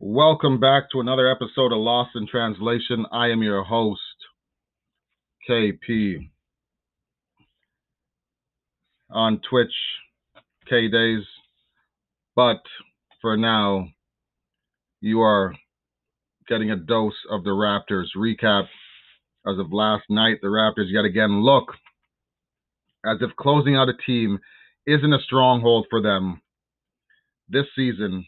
Welcome back to another episode of Lost in Translation. I am your host, KP. On Twitch, K Days. But for now, you are getting a dose of the Raptors recap. As of last night, the Raptors yet again look as if closing out a team isn't a stronghold for them this season,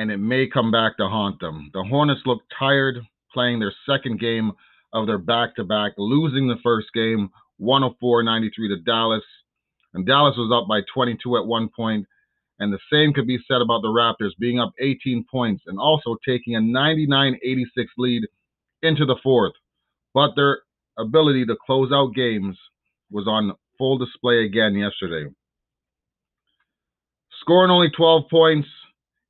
and it may come back to haunt them. The Hornets look tired playing their second game of their back to back, losing the first game 104 93 to Dallas. And Dallas was up by 22 at one point. and the same could be said about the Raptors being up 18 points and also taking a 99 86 lead into the fourth. But their ability to close out games was on full display again yesterday. Scoring only 12 points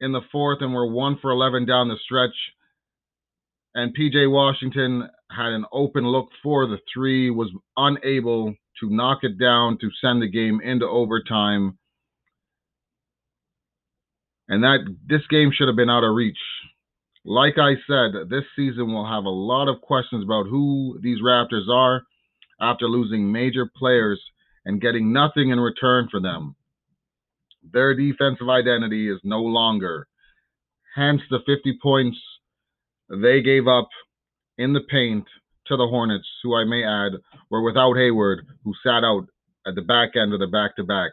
in the fourth, and we're 1 for 11 down the stretch. And PJ Washington had an open look for the three, was unable to knock it down to send the game into overtime. And that this game should have been out of reach. Like I said, this season will have a lot of questions about who these Raptors are after losing major players and getting nothing in return for them. Their defensive identity is no longer. Hence the 50 points they gave up in the paint to the Hornets, who I may add were without Hayward, who sat out at the back end of the back to back.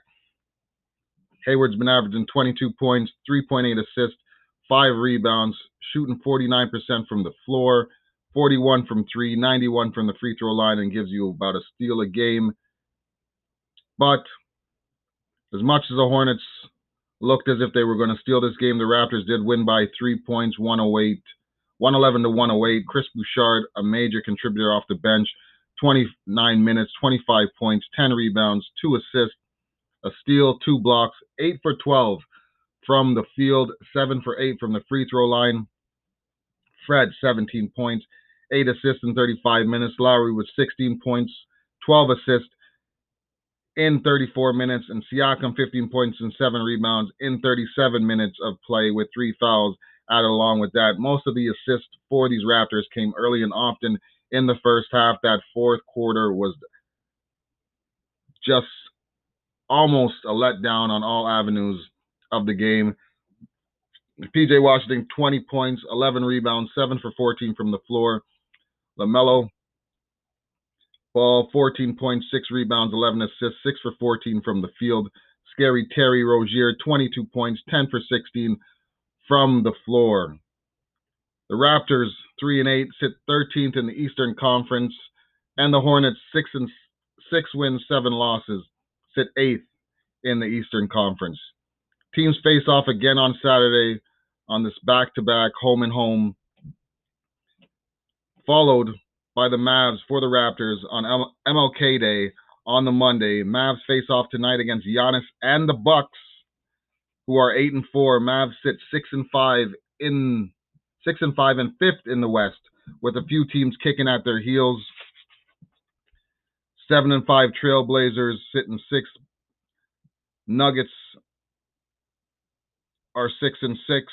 Hayward's been averaging 22 points, 3.8 assists, 5 rebounds, shooting 49% from the floor, 41 from 3, 91 from the free throw line, and gives you about a steal a game. But as much as the Hornets looked as if they were going to steal this game, the Raptors did win by three points, 108, 111 to 108. Chris Boucher, a major contributor off the bench, 29 minutes, 25 points, 10 rebounds, two assists, a steal, two blocks, eight for 12 from the field, seven for eight from the free throw line. Fred, 17 points, eight assists in 35 minutes. Lowry with 16 points, 12 assists in 34 minutes, and Siakam 15 points and seven rebounds in 37 minutes of play with three fouls added along with that. Most of the assists for these Raptors came early and often in the first half. That fourth quarter was just almost a letdown on all avenues of the game. PJ Washington, 20 points, 11 rebounds, 7 for 14 from the floor. LaMelo Ball, 14 points, 6 rebounds, 11 assists, 6 for 14 from the field. Scary Terry Rozier, 22 points, 10 for 16 from the floor. The Raptors, 3 and 8, sit 13th in the Eastern Conference, and the Hornets, 6 and 6 wins, 7 losses, sit 8th in the Eastern Conference. Teams face off again on Saturday on this back-to-back home and home, followed by the Mavs for the Raptors on MLK Day on the Monday. Mavs face off tonight against Giannis and the Bucks, who are eight and four. Mavs sit six and five in six and five and fifth in the West, with a few teams kicking at their heels. Seven and five Trailblazers sitting six. Nuggets are six and six.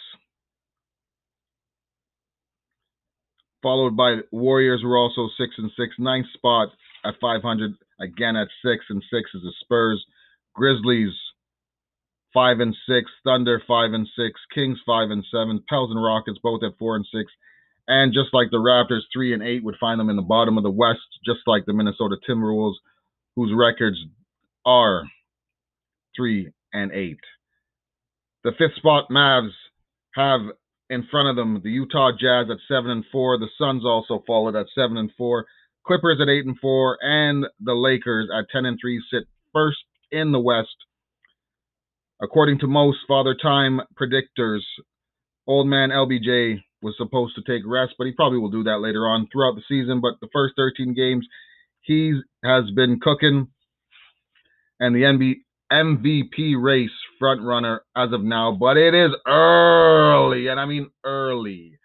Followed by Warriors who are also six and six. Ninth spot at 500. Again at six and six is the Spurs. Grizzlies five and six. Thunder five and six. Kings five and seven. Pels and Rockets both at four and six. And just like the Raptors, three and eight would find them in the bottom of the West, just like the Minnesota Timberwolves, whose records are three and eight. The fifth spot Mavs have in front of them. The Utah Jazz at seven and four. The Suns also followed at seven and four. Clippers at eight and four, and the Lakers at ten and three sit first in the West. According to most Father Time predictors, old man LBJ was supposed to take rest, but he probably will do that later on throughout the season. But the first 13 games, he has been cooking, and the MVP race front runner as of now, but it is early, and I mean early,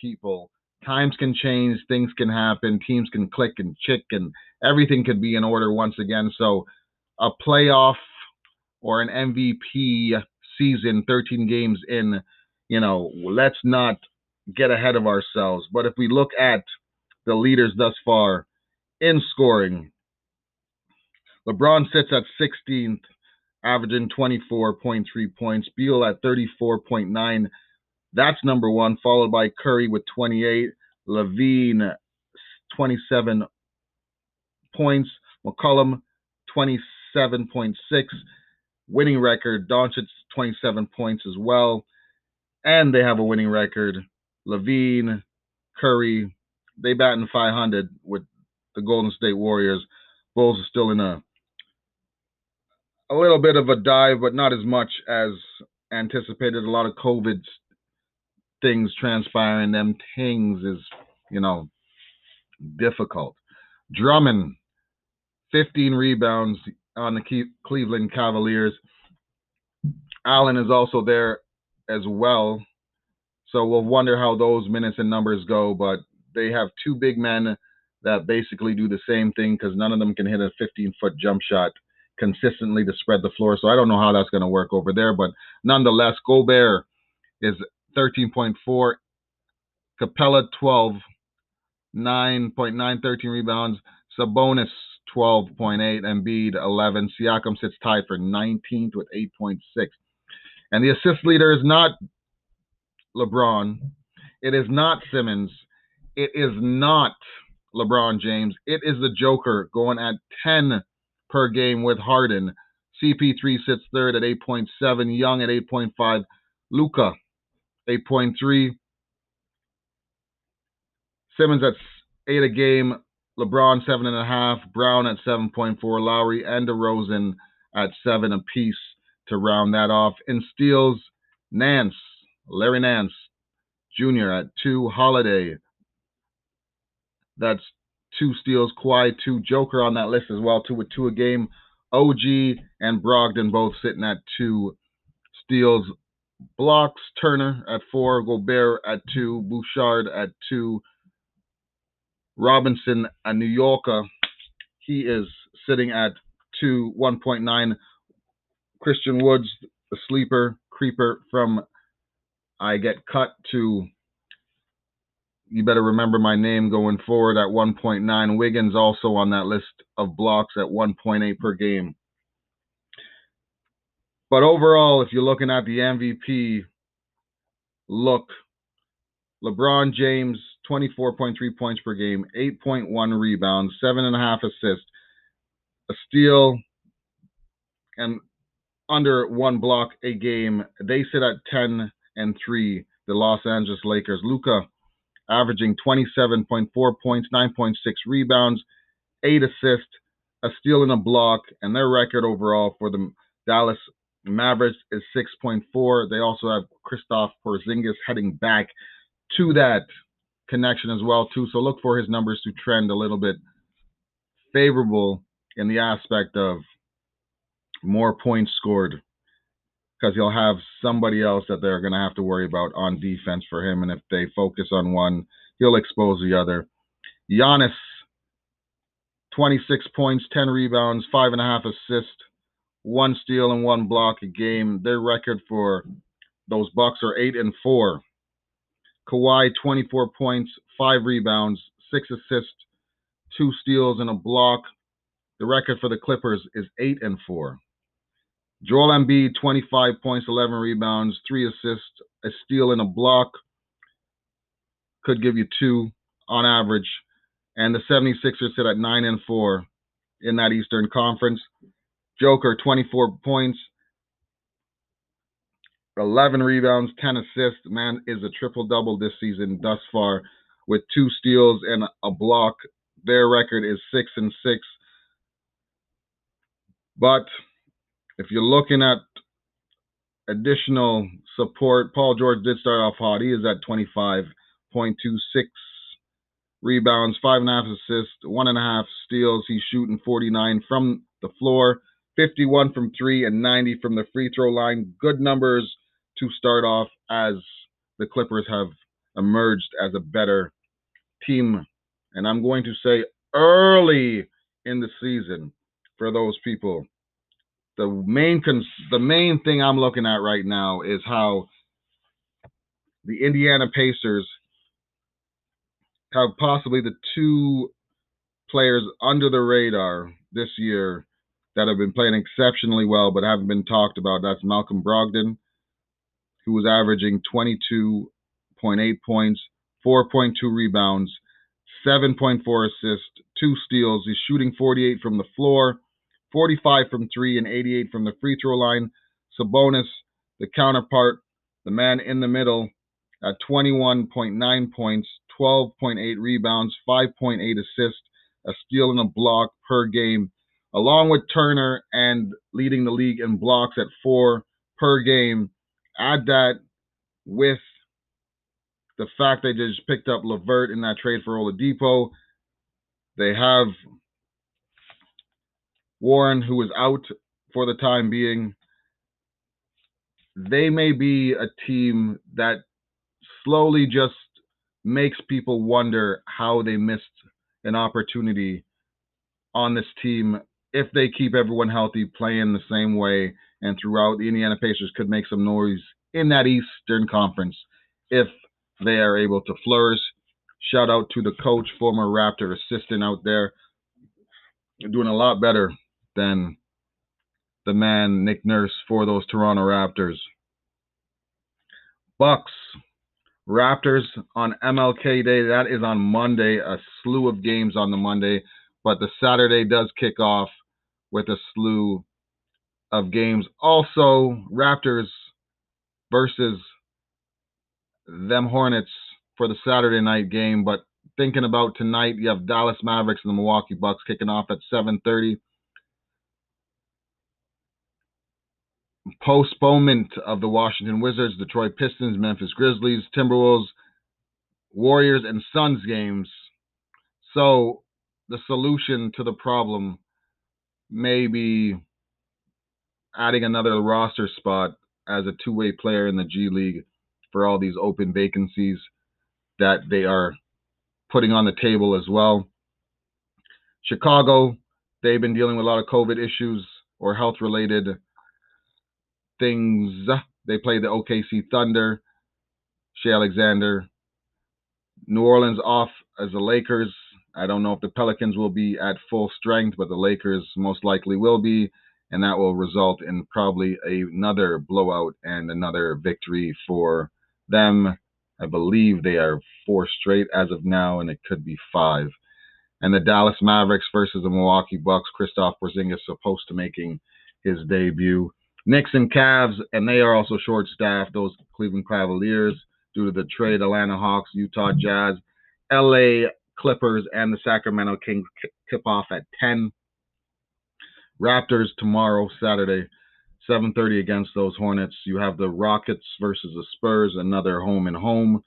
people. Times can change, things can happen, teams can click and chick, and everything could be in order once again. So, a playoff or an MVP season, 13 games in, you know, let's not get ahead of ourselves. But if we look at the leaders thus far in scoring, LeBron sits at 16th, averaging 24.3 points. Beal at 34.9. That's number one, followed by Curry with 28. LaVine, 27 points. McCollum, 27.6. Winning record, Doncic, 27 points as well. And they have a winning record. LaVine, Curry, they batting 500 with the Golden State Warriors. Bulls are still in a a little bit of a dive, but not as much as anticipated. A lot of COVID things transpiring. Them things is, you know, difficult. Drummond, 15 rebounds on the Cleveland Cavaliers. Allen is also there as well. So we'll wonder how those minutes and numbers go. But they have two big men that basically do the same thing because none of them can hit a 15 foot jump shot consistently to spread the floor. So I don't know how that's going to work over there. But nonetheless, Gobert is 13.4, Capela 12, 9.9, 13 rebounds, Sabonis 12.8, Embiid 11. Siakam sits tied for 19th with 8.6. And the assist leader is not LeBron. It is not Simmons. It is not LeBron James. It is the Joker going at 10 per game with Harden. CP3 sits third at 8.7, Young at 8.5, Luka 8.3, Simmons at 8 a game, LeBron 7.5, Brown at 7.4, Lowry and DeRozan at 7 apiece to round that off. In steals, Nance, Larry Nance Jr. at 2, Holiday. That's two steals, Kawhi, two Joker on that list as well, two with two a game. OG and Brogdon both sitting at two steals. Blocks, Turner at four, Gobert at two, Boucher at two, Robinson, a New Yorker, he is sitting at two, 1.9. Christian Woods, the sleeper, creeper from I get cut to you better remember my name going forward at 1.9. Wiggins also on that list of blocks at 1.8 per game. But overall, if you're looking at the MVP look, LeBron James, 24.3 points per game, 8.1 rebounds, 7.5 assists, a steal, and under one block a game. They sit at 10 and 3, the Los Angeles Lakers. Luka averaging 27.4 points, 9.6 rebounds, 8 assists, a steal and a block, and their record overall for the Dallas Mavericks is 6.4. They also have Kristaps Porzingis heading back to that connection as well too. So look for his numbers to trend a little bit favorable in the aspect of more points scored because he'll have somebody else that they're going to have to worry about on defense for him. And if they focus on one, he'll expose the other. Giannis, 26 points, 10 rebounds, five and a half assists, one steal and one block a game. Their record for those Bucks are eight and four. Kawhi, 24 points, five rebounds, six assists, two steals and a block. The record for the Clippers is eight and four. Joel Embiid, 25 points, 11 rebounds, three assists, a steal, and a block. Could give you two on average. And the 76ers sit at 9 and 4 in that Eastern Conference. Joker, 24 points, 11 rebounds, 10 assists. Man is a triple double this season thus far with two steals and a block. Their record is 6 and 6. But if you're looking at additional support, Paul George did start off hot. He is at 25.26 rebounds, five and a half assists, one and a half steals. He's shooting 49 from the floor, 51 from three, and 90 from the free throw line. Good numbers to start off as the Clippers have emerged as a better team. And I'm going to say early in the season for those people the main cons- the main thing I'm looking at right now is how the Indiana Pacers have possibly the two players under the radar this year that have been playing exceptionally well but haven't been talked about. That's Malcolm Brogdon, who was averaging 22.8 points, 4.2 rebounds, 7.4 assists, two steals. He's shooting 48 from the floor, 45 from three, and 88 from the free throw line. Sabonis, the counterpart, the man in the middle, at 21.9 points, 12.8 rebounds, 5.8 assists, a steal and a block per game, along with Turner and leading the league in blocks at four per game. Add that with the fact they just picked up LeVert in that trade for Oladipo. They have Warren, who is out for the time being. They may be a team that slowly just makes people wonder how they missed an opportunity on this team if they keep everyone healthy, playing the same way, and throughout the Indiana Pacers could make some noise in that Eastern Conference if they are able to flourish. Shout out to the coach, former Raptor assistant out there, doing a lot better than the man Nick Nurse for those Toronto Raptors. Bucks Raptors on MLK Day. That is on Monday. A slew of games on the Monday, but the Saturday does kick off with a slew of games. Also, Raptors versus them Hornets for the Saturday night game. But thinking about tonight, you have Dallas Mavericks and the Milwaukee Bucks kicking off at 7:30. Postponement of the Washington Wizards, Detroit Pistons, Memphis Grizzlies, Timberwolves, Warriors, and Suns games. So the solution to the problem may be adding another roster spot as a two way player in the G League for all these open vacancies that they are putting on the table as well. Chicago, they've been dealing with a lot of COVID issues or health related things. They play the OKC Thunder, Shai Alexander. New Orleans off as the Lakers. I don't know if the Pelicans will be at full strength, but the Lakers most likely will be, and that will result in probably another blowout and another victory for them. I believe they are four straight as of now, and it could be five. And the Dallas Mavericks versus the Milwaukee Bucks. Kristaps Porzingis supposed to making his debut. Knicks and Cavs, and they are also short staffed, those Cleveland Cavaliers, due to the trade, Atlanta Hawks, Utah Jazz, LA Clippers, and the Sacramento Kings tip off at 10. Raptors tomorrow, Saturday, 7:30 against those Hornets. You have the Rockets versus the Spurs, another home and home.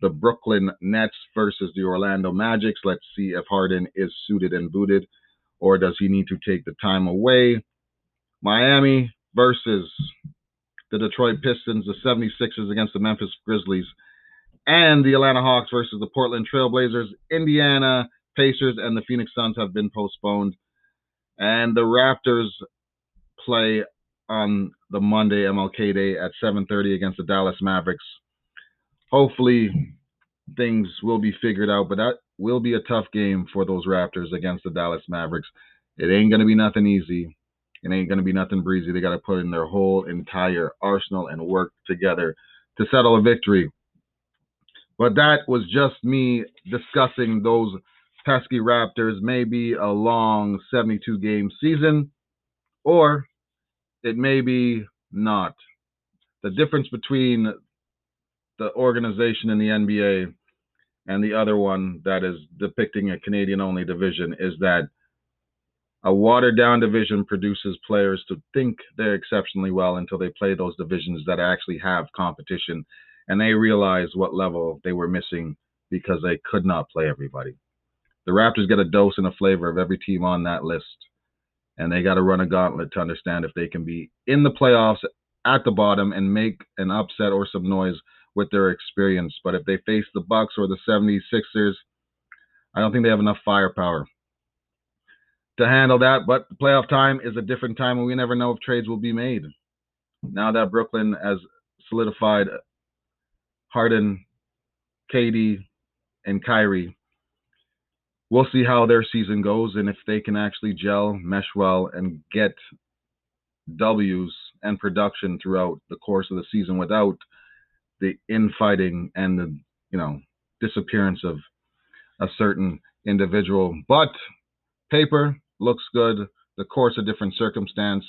The Brooklyn Nets versus the Orlando Magics. Let's see if Harden is suited and booted, or does he need to take the time away? Miami versus the Detroit Pistons, the 76ers against the Memphis Grizzlies, and the Atlanta Hawks versus the Portland Trailblazers. Indiana Pacers and the Phoenix Suns have been postponed. And the Raptors play on the Monday MLK Day at 7:30 against the Dallas Mavericks. Hopefully things will be figured out, but that will be a tough game for those Raptors against the Dallas Mavericks. It ain't to be nothing easy. It ain't to be nothing breezy. They got to put in their whole entire arsenal and work together to settle a victory. But that was just me discussing those pesky Raptors. Maybe a long 72 game season, or it may be not. The difference between the organization in the NBA and the other one that is depicting a Canadian only division is that a watered down division produces players to think they're exceptionally well until they play those divisions that actually have competition and they realize what level they were missing because they could not play everybody. The Raptors get a dose and a flavor of every team on that list, and they got to run a gauntlet to understand if they can be in the playoffs at the bottom and make an upset or some noise with their experience. But if they face the Bucks or the 76ers, I don't think they have enough firepower to handle that. But playoff time is a different time, and we never know if trades will be made. Now that Brooklyn has solidified Harden, KD, and Kyrie. We'll see how their season goes and if they can actually gel, mesh well, and get W's and production throughout the course of the season without the infighting and the you know disappearance of a certain individual. But paper looks good. The course of different circumstance.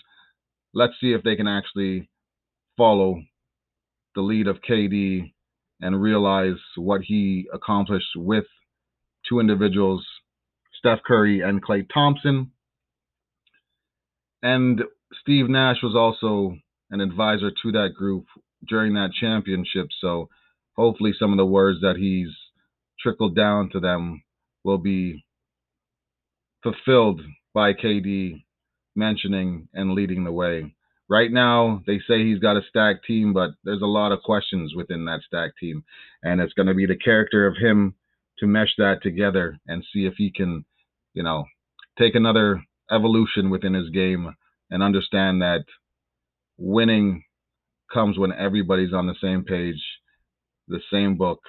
Let's see if they can actually follow the lead of KD and realize what he accomplished with two individuals, Steph Curry and Klay Thompson. And Steve Nash was also an advisor to that group during that championship. So hopefully some of the words that he's trickled down to them will be fulfilled by KD mentioning and leading the way. Right now, they say he's got a stacked team, but there's a lot of questions within that stacked team. And it's going to be the character of him to mesh that together and see if he can, you know, take another evolution within his game and understand that winning comes when everybody's on the same page, the same book,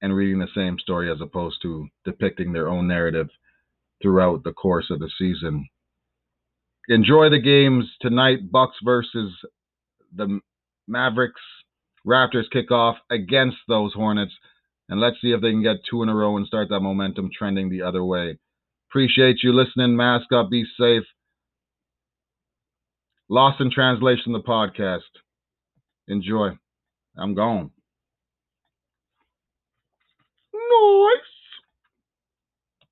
and reading the same story as opposed to depicting their own narrative throughout the course of the season. Enjoy the games tonight. Bucks versus the Mavericks. Raptors kick off against those Hornets. And let's see if they can get two in a row and start that momentum trending the other way. Appreciate you listening. Mask up. Be safe. Lost in Translation, the podcast. Enjoy. I'm gone. Nice.